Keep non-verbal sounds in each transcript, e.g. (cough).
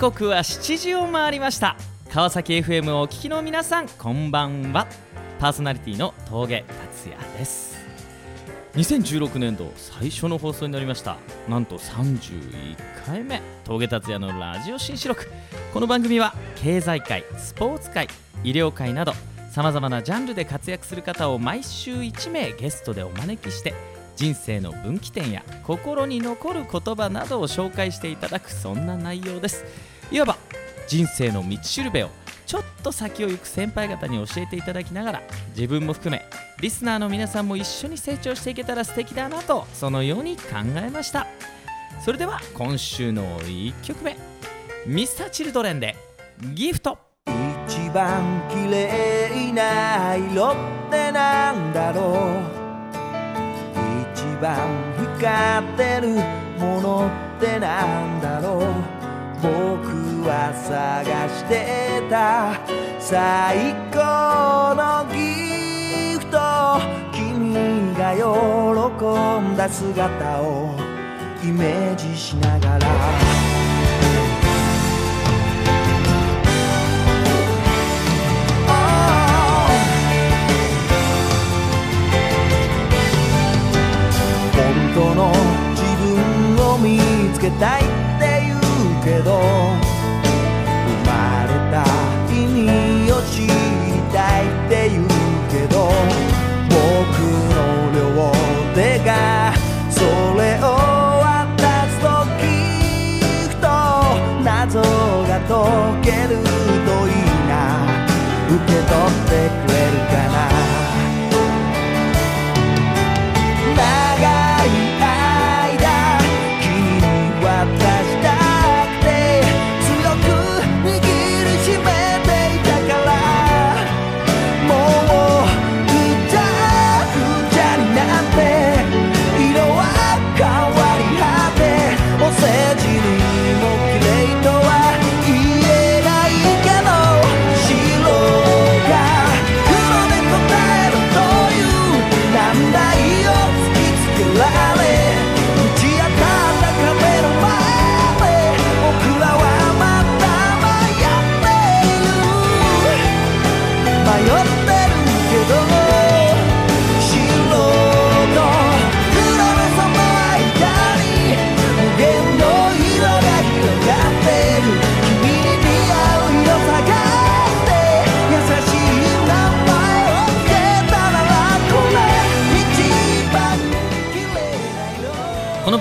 刻は7時を回りました。川崎 FM をお聞きの皆さんこんばんは。パーソナリティの峠達也です。2016年度最初の放送になりました。なんと31回目。峠達也のラジオ新四録この番組は経済界スポーツ界医療界などさまざまなジャンルで活躍する方を毎週1名ゲストでお招きして人生の分岐点や心に残る言葉などを紹介していただくそんな内容です。いわば人生の道しるべをちょっと先を行く先輩方に教えていただきながら自分も含めリスナーの皆さんも一緒に成長していけたら素敵だなとそのように考えました。それでは今週の1曲目。Mr.Children でギフト。一番綺麗な色ってなんだろう。番光ってるものってなんだろう僕は探してた最高のギフト君が喜んだ姿をイメージしながらけたいって言うけど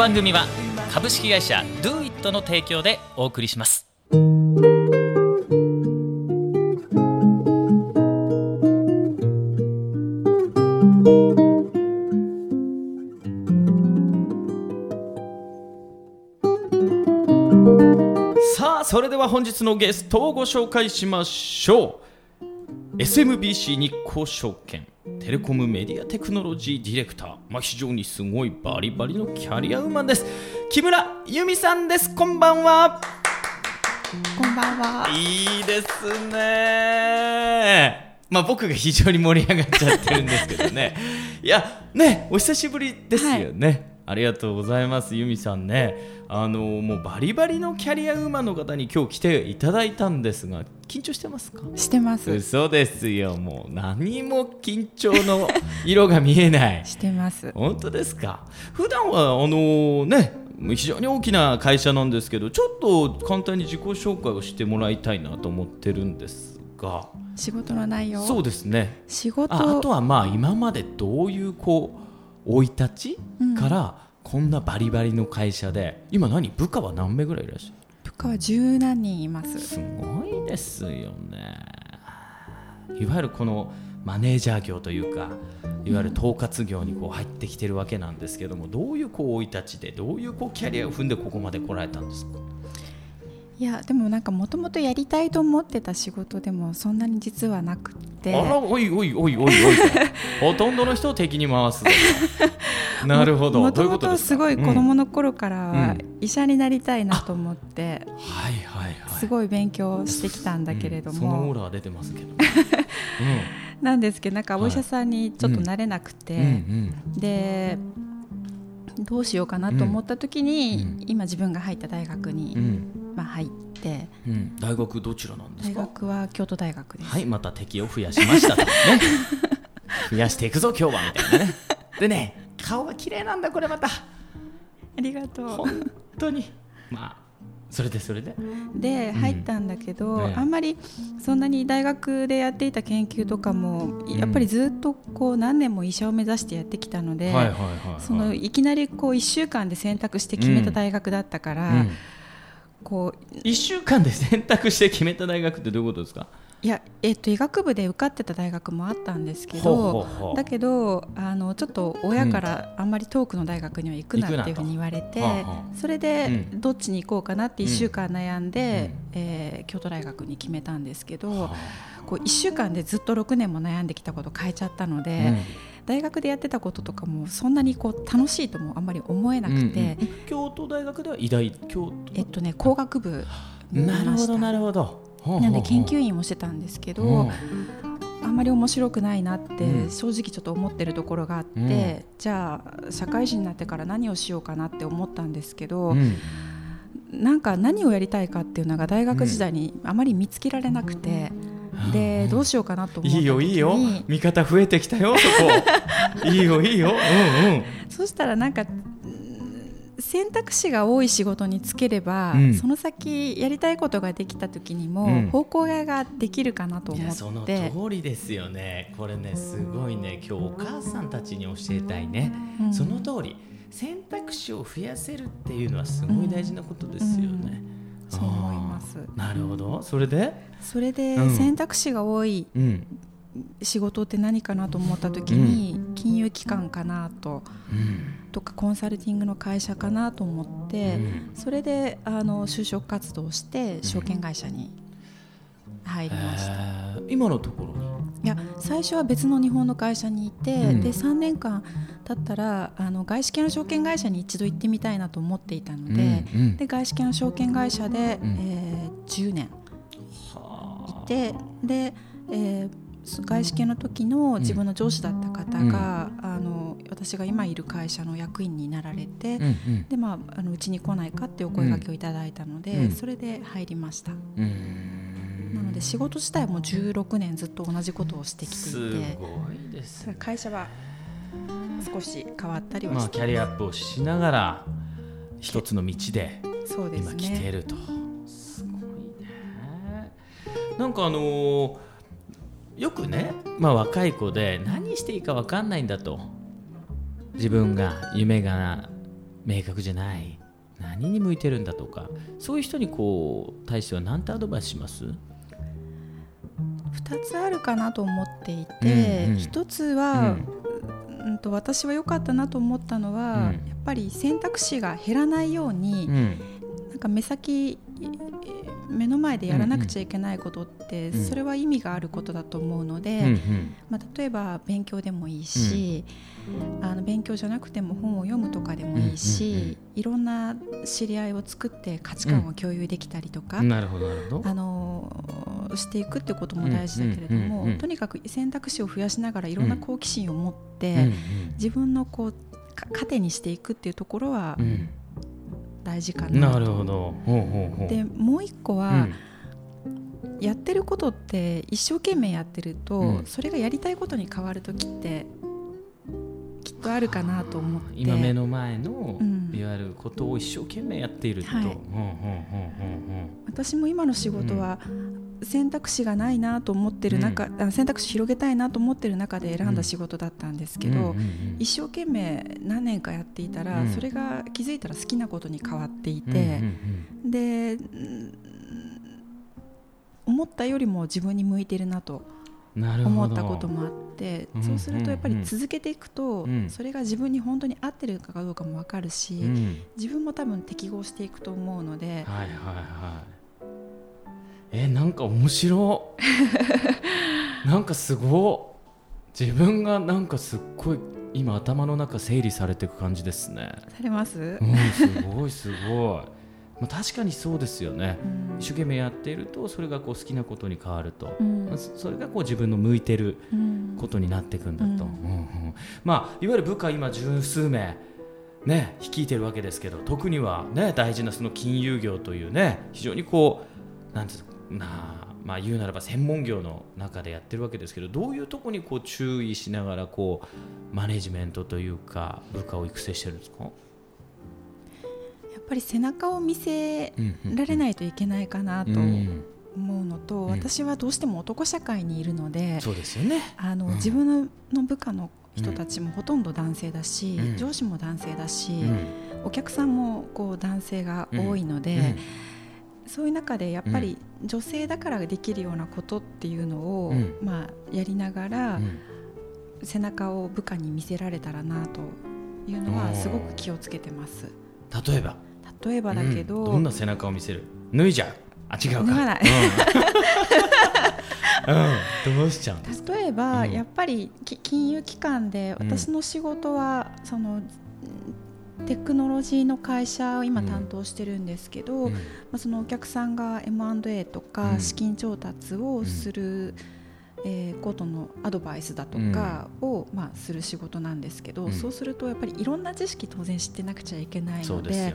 番組は株式会社 DoIt の提供でお送りします。さあそれでは本日のゲストをご紹介しましょう。SMBC 日興証券テレコムメディアテクノロジーディレクター、まあ、非常にすごいバリバリのキャリアウーマンです。木村由美さんです。こんばんは。こんばんは。いいですね。まあ僕が非常に盛り上がっちゃってるんですけどね。いやねお久しぶりですよね、ありがとうございます由美さんねあのもうバリバリのキャリアウーマンの方に今日来ていただいたんですが緊張してますか？してます。嘘ですよもう何も緊張の色が見えない (laughs) してます。本当ですか？普段はあのね非常に大きな会社なんですけどちょっと簡単に自己紹介をしてもらいたいなと思ってるんですが仕事の内容？そうですね仕事。ああとはまあ今までどういうこう生い立ちうん。からこんなバリバリの会社で今何？部下は何名ぐらいいらっしゃる？部下は十何人います。すごいですよね。いわゆるこのマネージャー業というかいわゆる統括業にこう入ってきてるわけなんですけどもどういうこう生い立ちでどういうこうキャリアを踏んでここまで来られたんですか？いやでもなんかもともとやりたいと思ってた仕事でもそんなに実はなくて。あらおいおいおいおいおい。(laughs) ほとんどの人を敵に回す (laughs) なるほど。もともとですごい子供の頃からうはん。医者になりたいなと思って、うんはいはいはい。すごい勉強してきたんだけれどうんそのオも、ーラは出てますけど、(laughs) なんですけどなんかお医者さんにちょっとなれなくて、うんうん。でどうしようかなと思った時に、うん。今自分が入った大学に、うんうん。まあ、入ってうん、大学どちらなんです大か学は京都大学です、はいまた敵を増やしましたと。ね。(laughs) 増やしていくぞ今日はみたいなね。でね顔が綺麗なんだこれまた。ありがとう。本当に。まあそれでそれで。で入ったんだけど、ええあん。まりそんなに大学でやっていた研究とかもやっぱりずっとこう何年も医者を目指してやってきたので、そのいきなりこう1週間で選択して決めた大学だったから、うんこう1週間で選択して決めた大学ってどういうことですか？いや、えっと医学部で受かってた大学もあったんですけどだけどあのちょっと親からあんまり遠くの大学には行くなっていうふうに言われてそれでうん。どっちに行こうかなって1週間悩んで、うん。えー京都大学に決めたんですけど、はこう1週間でずっと6年も悩んできたこと変えちゃったのあで、大学でやってたこととかもそんなにこう楽しいともあんまり思えなくて、うんうん。京都大学では医大京都。えっとね工学部なるほどなるほど。なんで研究員員もしてたんですけど、あんまり面白くないなってうん。正直ちょっと思ってるところがあって、うん。じゃあ社会人になってから何をしようかなって思ったんですけど、うん。なんか何をやりたいかっていうのが大学時代にあまり見つけられなくて、でどうしようかなと思ったいいよいいよ。味方増えてきたよそこ。(laughs) いいよいいよ。うんうん。そしたらなんかうん選択肢が多い仕事に就ければ、うん。その先やりたいことができた時にも、うん。方向替えができるかなと思いやそのって。通りですよね。これねすごいね。今日お母さんたちに教えたいね、うん。その通り。選択肢を増やせるっていうのはすごい大事なことですよね、そう思います。なるほど。それで？それでうん。選択肢が多いうん。仕事って何かなと思った時に、金融機関かなとうん。とかコンサルティングの会社かなと思って、うん。それであの就職活動をして証券会社に入りました、えー。今のところにいや最初は別の日本の会社にいて、うん。で3年間経ったらあの外資系の証券会社に一度行ってみたいなと思っていたので,、うんうん。で外資系の証券会社で、うん。えー10年はいてで、えー外資系の時の自分の上司だった方が、あの私が今いる会社の役員になられて、うんうん。でまあ、あのうちに来ないかっていうお声掛けをいただいたので、うん。それで入りました、うんで仕事自体も16年ずっと同じことをしてきてすいて。ごいですね。会社は少し変わったりはまあして、キャリアアップをしながら一つの道で今来てねると、すごいね。なんかあのーよくね、まあ、若い子で何していいか分かんないんだと。自分が夢が明確じゃない。何に向いてるんだとか。そういう人にこう対しては何てアドバイスします？2つあるかなと思っていて、うんうん。1つは、うん。と私は良かったなと思ったのは、うん。やっぱり選択肢が減らないように、うん。なんか目先えー目の前でやらなくちゃいけないことって、うんそれは意味があることだと思うので、まあ、例えば勉強でもいいし、あの勉強じゃなくても本を読むとかでもいいし、いろんな知り合いを作って価値観を共有できたりとか、なるほどなるほど。あのーしていくってことも大事だけれども、とにかく選択肢を増やしながらいろんな好奇心を持って、自分のこうか糧にしていくっていうところはうん大事かなと。なるほど。ほうほうほう。でもう一個は、やってることって一生懸命やってると、うん。それがやりたいことに変わる時ってきっとあるかなと思って。今目の前の、うん。いわゆることを一生懸命やっていると、はい。うんうんうんうん私も今の仕事は選択肢がないなと思ってる中、あ選択肢広げたいなと思ってる中で選んだ仕事だったんですけど、うんうんうん。一生懸命何年かやっていたら、うん。それが気づいたら好きなことに変わっていうんてう、んでうん。思ったよりも自分に向いてるなと思ったこともあってうんそうするとやっぱりうん続けていくと、うん。それが自分に本当に合ってるかどうかも分かるし、うん。自分も多分適合していくと思うので、はいはいはいえなんか面白 (laughs) なんかすご自分がなんかすっごい今頭の中整理されていく感じですね。されます、うんすごいすごい。(laughs) まあ確かにそうですよね。うん。一生懸命やっているとそれがこう好きなことに変わると、うん。まあそそれがこう自分の向いてるうん。ことになっていくんだと、うん。まあ、いわゆる部下今十数名ね率いてるわけですけど特にはね大事なその金融業というね非常にこうなんていうのなあまあ言うならば専門業の中でやってるわけですけどどういうところにこう注意しながらこうマネジメントというか部下を育成してるんですか？やっぱり背中を見せられないといけないかなとうん思うのと、うん。私はどうしても男社会にいるので、そうですよね。あのうん。自分の部下の人たちもほとんど男性だし、うん。上司も男性だし、うん。お客さんもこう男性が多いので、そういう中でやっぱり女性だからできるようなことっていうのを、うん。まあ、やりながら、うん。背中を部下に見せられたらなというのはすごく気をつけてます。例えば？例えばだけど、うん。どんな背中を見せる？脱いじゃう？あ違うか。脱がない。うん、(laughs) うん、どうしちゃう例えば、うん。やっぱりき金融機関でうん私の仕事は、そのうんテクノロジーの会社を今うん担当してるんですけど、うん。まあ、そのお客さんが M&A とうん。か資金調達をする、えーことのアドバイスだとかを、まあ、する仕事なんですけど、うん。そうするとやっぱりいろんな知識当然知ってなくちゃいけないので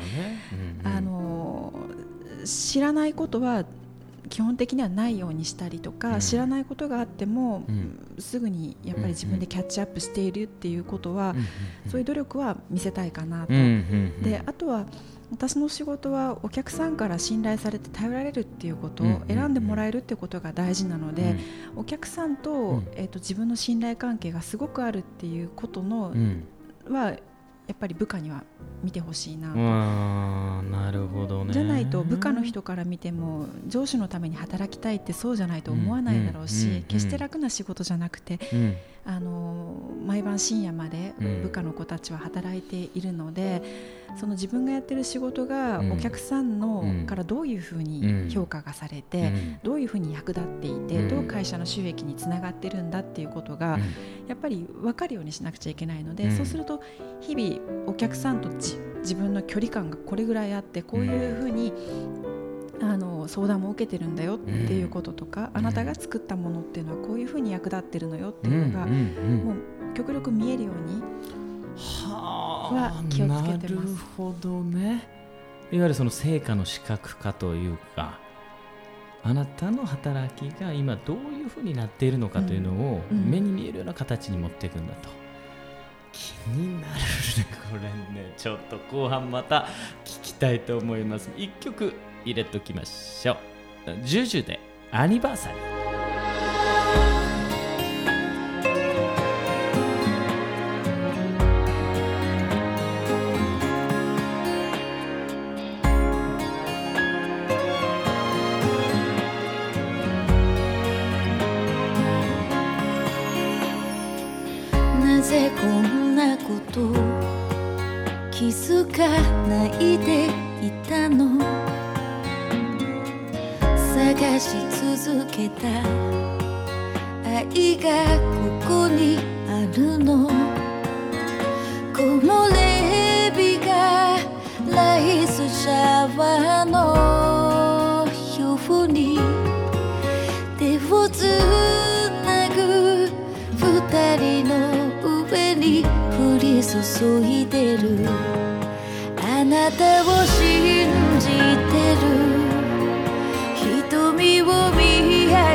知らないことは基本的にはないようにしたりとか、うん。知らないことがあっても、うん。すぐにやっぱり自分でキャッチアップしているっていうことは、うんうんそういう努力は見せたいかなと。であとは私の仕事はお客さんから信頼されて頼られるっていうことを選んでもらえるっていうことが大事なので、お客さんと,、うん。えー、と自分の信頼関係がすごくあるっていうことの、うん。はやっぱり部下には見てほしいなと。なるほどね。じゃないと部下の人から見ても上司のために働きたいってそうじゃないと思わないだろうし、決して楽な仕事じゃなくて、うん。あの毎晩深夜までうん。部下の子たちは働いているので、その自分がやってる仕事がうん。お客さんの、うんからどういうふううん。に評価がされて、うん。どういうふうに役立っていて、うん。どう会社の収益につながってるんだっていうことが、やっぱり分かるようにしなくちゃいけないので、うん。そうすると日々お客さんとじ自分の距離感がこれぐらいあってこういうふうに、あの相談も受けてるんだよっていうこととか、あなたが作ったものっていうのはこういうふうに役立ってるのよっていうのが、もう極力見えるようにはは気をつけてます。なるほどね。いわゆるその成果の視覚化というかあなたの働きが今どういうふうになっているのかというのをうんうん。目に見えるような形に持っていくんだと、気になる。ねこれねちょっと後半また聞きたいと思います。一曲入れときましょう。ジュジュでアニバーサリー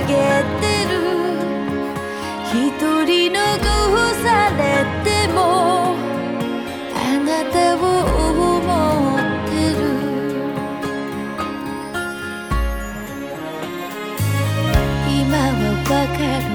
げてる。一人残されてもあなたを思ってる。今はわかる。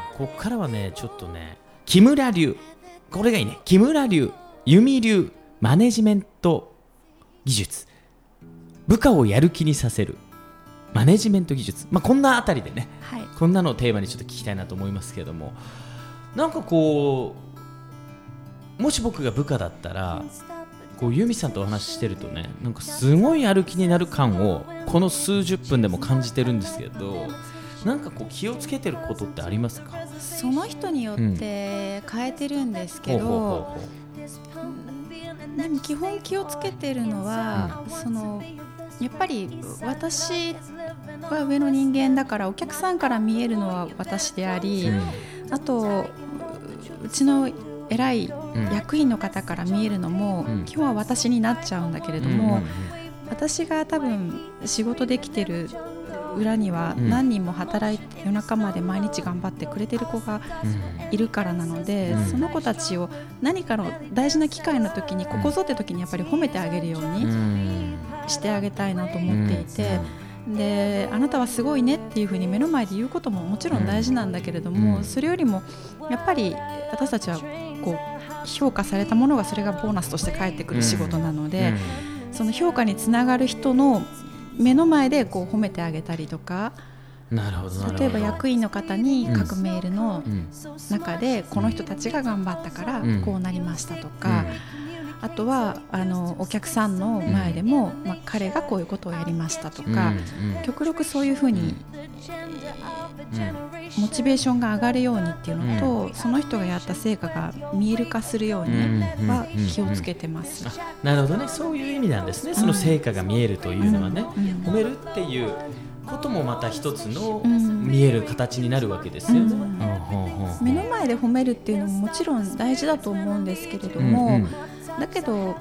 なここからはねちょっとね木村流。これがいいね。木村流由美流マネジメント技術。部下をやる気にさせる。マネジメント技術。まあこんなあたりでねはい。こんなのをテーマにちょっと聞きたいなと思いますけれども。なんかこうもし僕が部下だったらこうユミさんとお話ししてるとねなんかすごいやる気になる感をこの数十分でも感じてるんですけどなんかこう気をつけてることってありますか？その人によって変えてるんですけど、でも基本気をつけてるのは、そのやっぱり私は上の人間だからお客さんから見えるのは私であり、うあとうちの偉いうん。役員の方から見えるのも、うん。今日は私になっちゃうんだけれども、うんうん。私が多分仕事できてる裏にはうん。何人も働いて夜中まで毎日頑張ってくれてる子がうん。いるからなので、うん。その子たちを何かの大事な機会の時にここぞって時にやっぱり褒めてあげるよううにん。してあげたいなと思っていて、であなたはすごいねっていうふうに目の前で言うことももちろん大事なんだけれども、うん。それよりもやっぱり私たちはこう評価されたものがそれがボーナスとして返ってくる仕事なので、その評価につながる人の目の前でこう褒めてあげたりとか。うんなるほど。例えば役員の方に書くメールのうん中でこの人たちが頑張ったからうん。こうなりましたとか、あとはあのお客さんの前でも、まあ、彼がこういうことをやりましたとうんか、うん。極力そういうふうにモチベーションが上がるようにっていうのと、その人がやった成果が見える化するようには気をつけてます。あなるほどね。そういう意味なんですね。その成果が見えるというのはね、うん。褒めるっていうこともまた一つのうん。見える形になるわけですよ。ね。うん。うん目の前で褒めるっていうのももちろん大事だと思うんですけれども、うんうん。だけど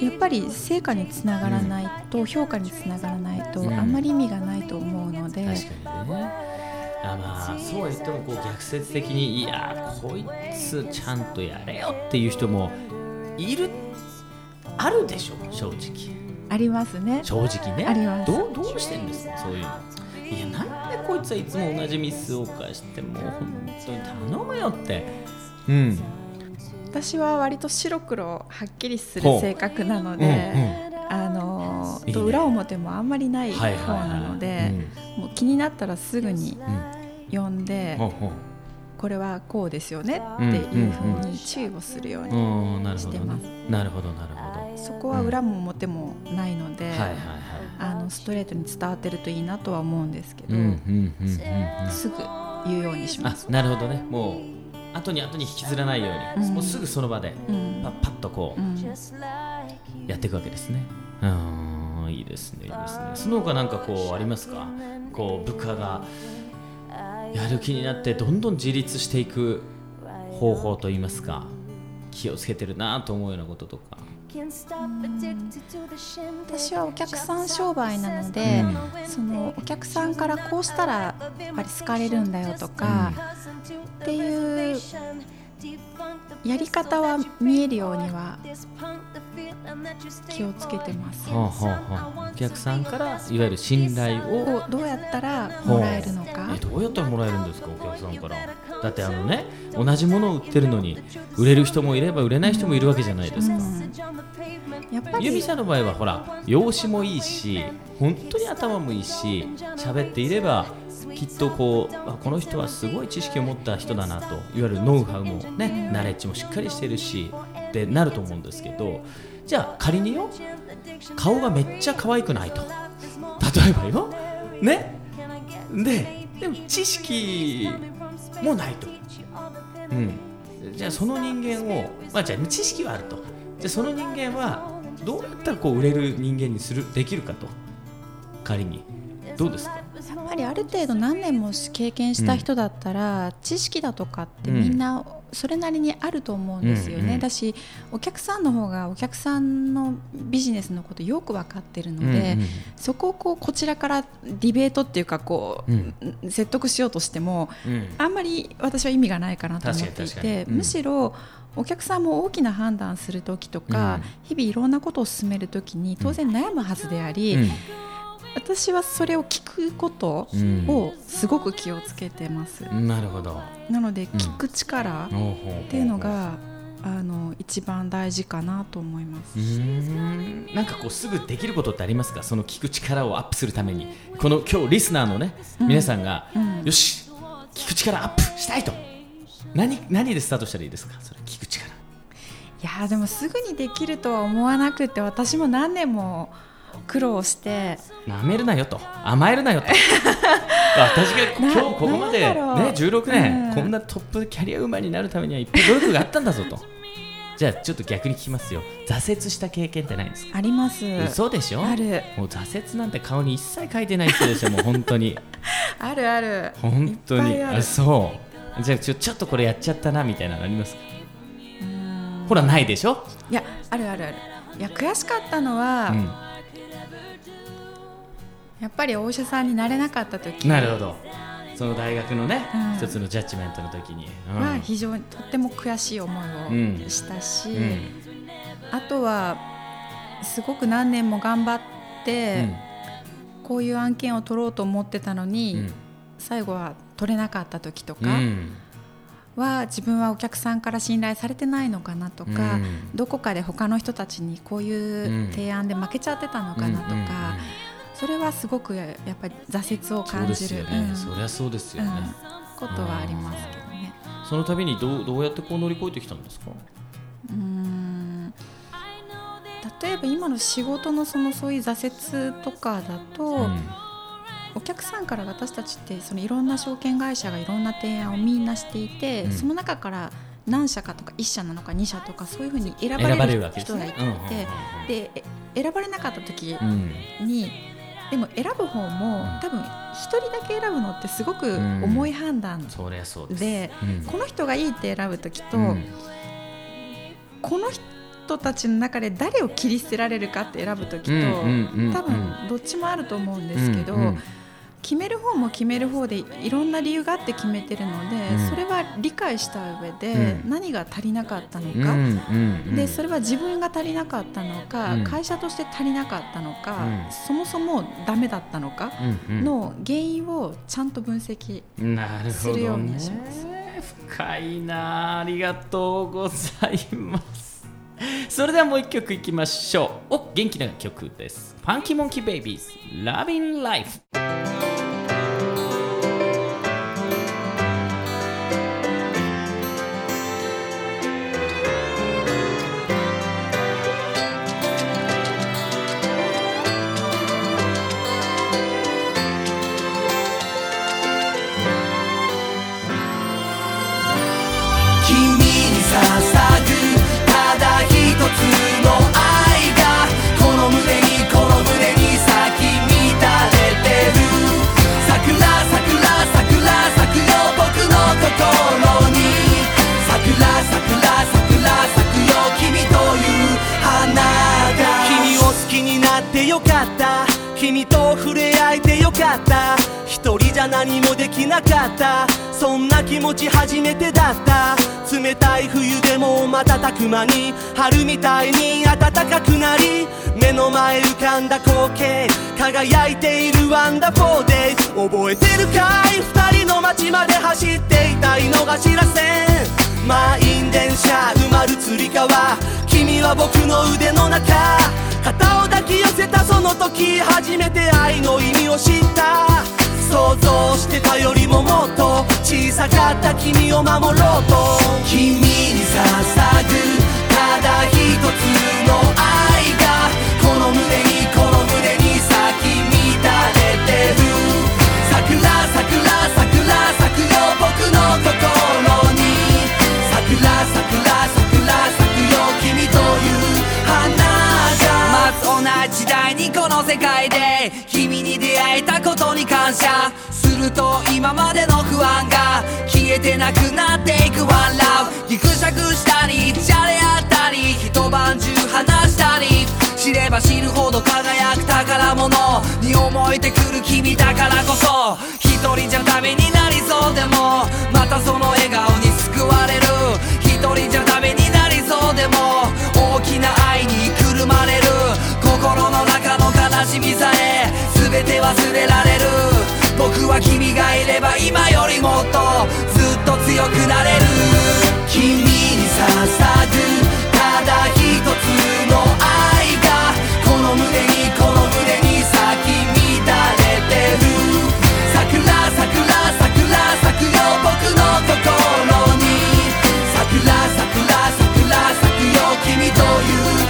やっぱり成果につながらないと、評価につながらないと、うん。あんまり意味がないと思うので、確かにね。あまあそうは言ってもこう逆説的にいやこいつちゃんとやれよっていう人もいるあるでしょ正直ありますね。正直ね。あります。どうどうしてんですか？そういうの。いやなんでこいつはいつも同じミスを犯してもう本当に頼むよって。うん。私は割と白黒はっきりする性格なのうんで、あのいいね。と裏表もあんまりないはいはい方はい。なので、もう気になったらすぐにうん。呼んで、ほうほう。これはこうですよねっていうふうに注意をするように、してまねなるほどなるほどそこは裏も表もないので、あのストレートに伝わってるといいなとは思うんですけど、すぐ言うようにしまあす。なるほどね。もう後に後に引きずらないように、うん。もうすぐその場でうん。パッパッとこう、うん。やっていくわけですね。うんいいですねいいですね。その他なんかこうありますか？こう部下がやる気になってどんどん自立していく方法といいますか気をつけてるなと思うようなこととか私はお客さん商売なので、うそのお客さんからこうしたらやっぱり好かれるんだよとか、っていうやり方は見えるようには気をつけてます。お客さんからいわゆる信頼をどうやったらもらえるのか？えどうやったらもらえるんですかお客さんから。だってあのね同じものを売ってるのに売れる人もいれば売れない人もいるわけじゃないですか、うん。やっぱりユミさんの場合はほら容姿もいいし本当に頭もいいし喋っていればきっとこうあこの人はすごい知識を持った人だなといわゆるノウハウもねナレッジもしっかりしてるしってなると思うんですけどじゃあ仮によ顔がめっちゃ可愛くないと。例えばよね？ででも知識もないと、うん、じゃあその人間を、まあ、じゃあ知識はあると。じゃあその人間はどうやったらこう売れる人間にするできるかと。仮に。どうですか？りある程度何年も経験した人だったら、知識だとかってみんなそれなりにあると思うんですよね、うんうんだしお客さんの方がお客さんのビジネスのことよく分かってるので、うんうんそこをこうこちらからディベートっていうかこう、うん。説得しようとしてもうん。あんまり私は意味がないかなと思っていて、にうん。むしろお客さんも大きな判断する時とか、日々いろんなことを進める時に当然悩むはずであり、私はそれを聞くことうん。をすごく気をつけてます、うんなるほど。なので聞く力っっていうのが、あの一番大事かなと思います。ん。なんかこうすぐできることってありますか？その聞く力をアップするために。この今日リスナーのね、うん。皆さんが、うん。よし聞く力アップしたいと。何何でスタートしたらいいですか？それ聞く力。いやーでもすぐにできるとは思わなくて私も何年も苦労して。なめるなよと。甘えるなよと。(laughs) 私が今日なここまで、ね、なんだろう。16年、うん。こんなトップキャリアウーマンになるためにはいっぱい努力があったんだぞと。じゃあちょっと逆に聞きますよ。挫折した経験ってないんですか？あります。嘘でしょ？ある。もう挫折なんて顔に一切書いてない人でしょ (laughs) もう本当に。あるある。本当に。あそう。じゃあちょちょっとこれやっちゃったなみたいなのありますか？うんほらないでしょ、いやあるあるある。いや悔しかったのは、うん、やっぱりお医者さんになれなかった時。なるほど。その大学のね、うん。一つのジャッジメントの時に、うん。は非常にとっても悔しい思うん。いをしたし、うん。あとはすごく何年も頑張って、こういう案件を取ろうと思ってたのに、うん。最後は取れなかった時とうかん。は、自分はお客さんから信頼されてないのかなとか、うん。どこかで他の人たちにこういう提案で負けちゃってたのかなとか、それはすごくやっぱり挫折を感じる。そりゃそうですよね、うん。ことはありますけどね。その度にどうどうやってこう乗り越えてきたんですか？うーん。例えば今の仕事のそのそういう挫折とかだと、うん。お客さんから私たちってそのいろんな証券会社がいろんな提案をみんなしていて、うん。その中から何社かとか1社なのか2社とかそういうふうに選ばれれる人がいて、でえ選ばれなかった時に、でも選ぶ方も、うん。多分1人だけ選ぶのってすごくうん。重い判断でこの人がいいって選ぶ時と、うん。この人たちの中で誰を切り捨てられるかって選ぶ時と、多分どっちもあると思うんですけど、決める方も決める方でいろんな理由があって決めてるので、うん。それは理解した上でうん。何が足りなかったのうんか、うんうん。でそれは自分が足りなかったのか、うん。会社として足りなかったのか、うん。そもそもダメだったのかの原因をちゃんと分析するようにねします。深いな。ありがとうございます。それではもう一曲いきましょう。お元気な曲です。ファンキーモンキーベイビーズ Loving Life 君に何もできなかった。そんな気持ち初めてだった。冷たい冬でも瞬く間に春みたいに暖かくなり目の前浮かんだ光景輝いているワンダフォーデイ覚えてるかい？二人の街まで走っていた井の頭線。満員電車埋まるつり革君君は僕の腕の中。肩を抱き寄せたその時初めて愛の意味を知った。想像してたよりももっと小さかった君を守ろうと。君に捧ぐただ一つの愛がこの胸にこの胸に咲き乱れてる。桜桜桜咲くよ僕の心に。桜桜桜同じ時代にこの世界で君に出会えたことに感謝。すると今までの不安が消えてなくなっていく One Love ギクシャクしたりじゃれ合ったり一晩中話したり。知れば知るほど輝く宝物。に思えてくる君だからこそ一人じゃダメになりそうでも。またその忘れられる僕は君がいれば今よりもっとずっと強くなれる君に捧ぐただ一つの愛がこの胸にこの胸に咲き乱れてる桜桜桜咲くよ僕の心に桜桜桜咲くよ君という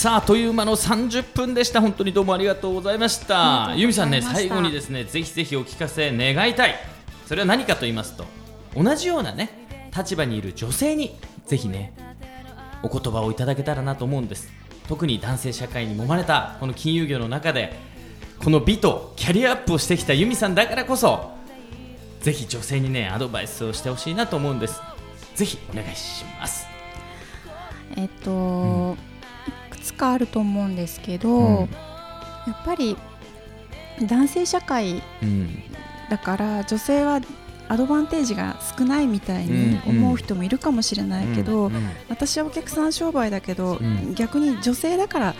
さあという間の30分でした。本当にどうもありがとうございました。由美さんね最後にですねぜひぜひお聞かせ願いたい。それは何かと言いますと同じようなね立場にいる女性にぜひねお言葉をいただけたらなと思うんです。特に男性社会に揉まれたこの金融業の中でこの美とキャリアアップをしてきた由美さんだからこそぜひ女性にねアドバイスをしてほしいなと思うんです。ぜひお願いします。えっと、いくつかあると思うんですけど、うん。やっぱり男性社会うん。だから女性はアドバンテージが少ないみたいにうん思う人もいるかもしれないけど、私はお客さん商売だけど、ん。逆に女性だから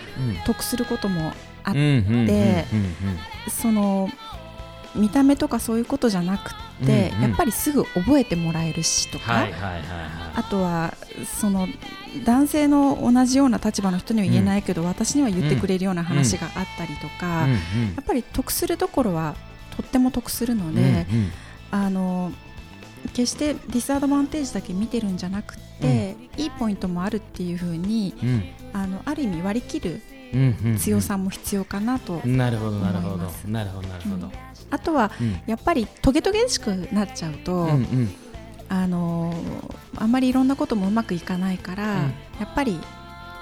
得することもあっうんうんうんうんうん。その見た目とかそういうことじゃなくって、うんうん。やっぱりすぐ覚えてもらえるしとか、あとはその男性の同じような立場の人には言えないけど、私には言ってくれるような話があったりとか、うん。うんやっぱり得するところはとっても得するので、うんあの決してディスアドバンテージだけ見てるんじゃなくて、いいポイントもあるっていう風にうん。あのある意味割り切るうんうん強さも必要かなと、なるほどなるほど。思います。なるほどなるほど。あとはうん。やっぱりトゲトゲしくなっちゃうと、うんうん。あのあんまりいろんなこともうまくいかないから、うん。やっぱり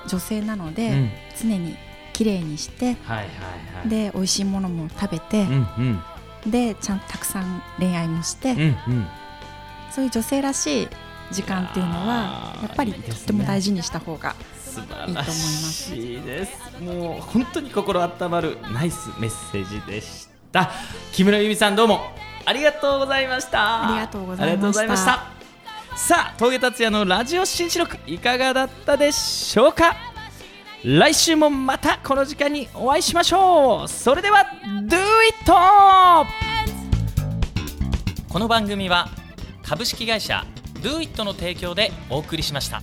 女性なので、うん。常に綺麗にしてはいはいはい。で美味しいものも食べてう、んうん。でちゃんとたくさん恋愛もして、うんうん。そういう女性らしい時間っていうのはーやっぱりとっても大事にした方が素いいと思いま晴らすしいです。もう本当に心温まるナイスメッセージでした。木村由美さんどうも。ありがとうございました。ありがとうございました。ありがとうございました。さあ峠達也のラジオ新四六いかがだったでしょうか？来週もまたこの時間にお会いしましょう。それでは Do it! この番組は株式会社 Do it の提供でお送りしました。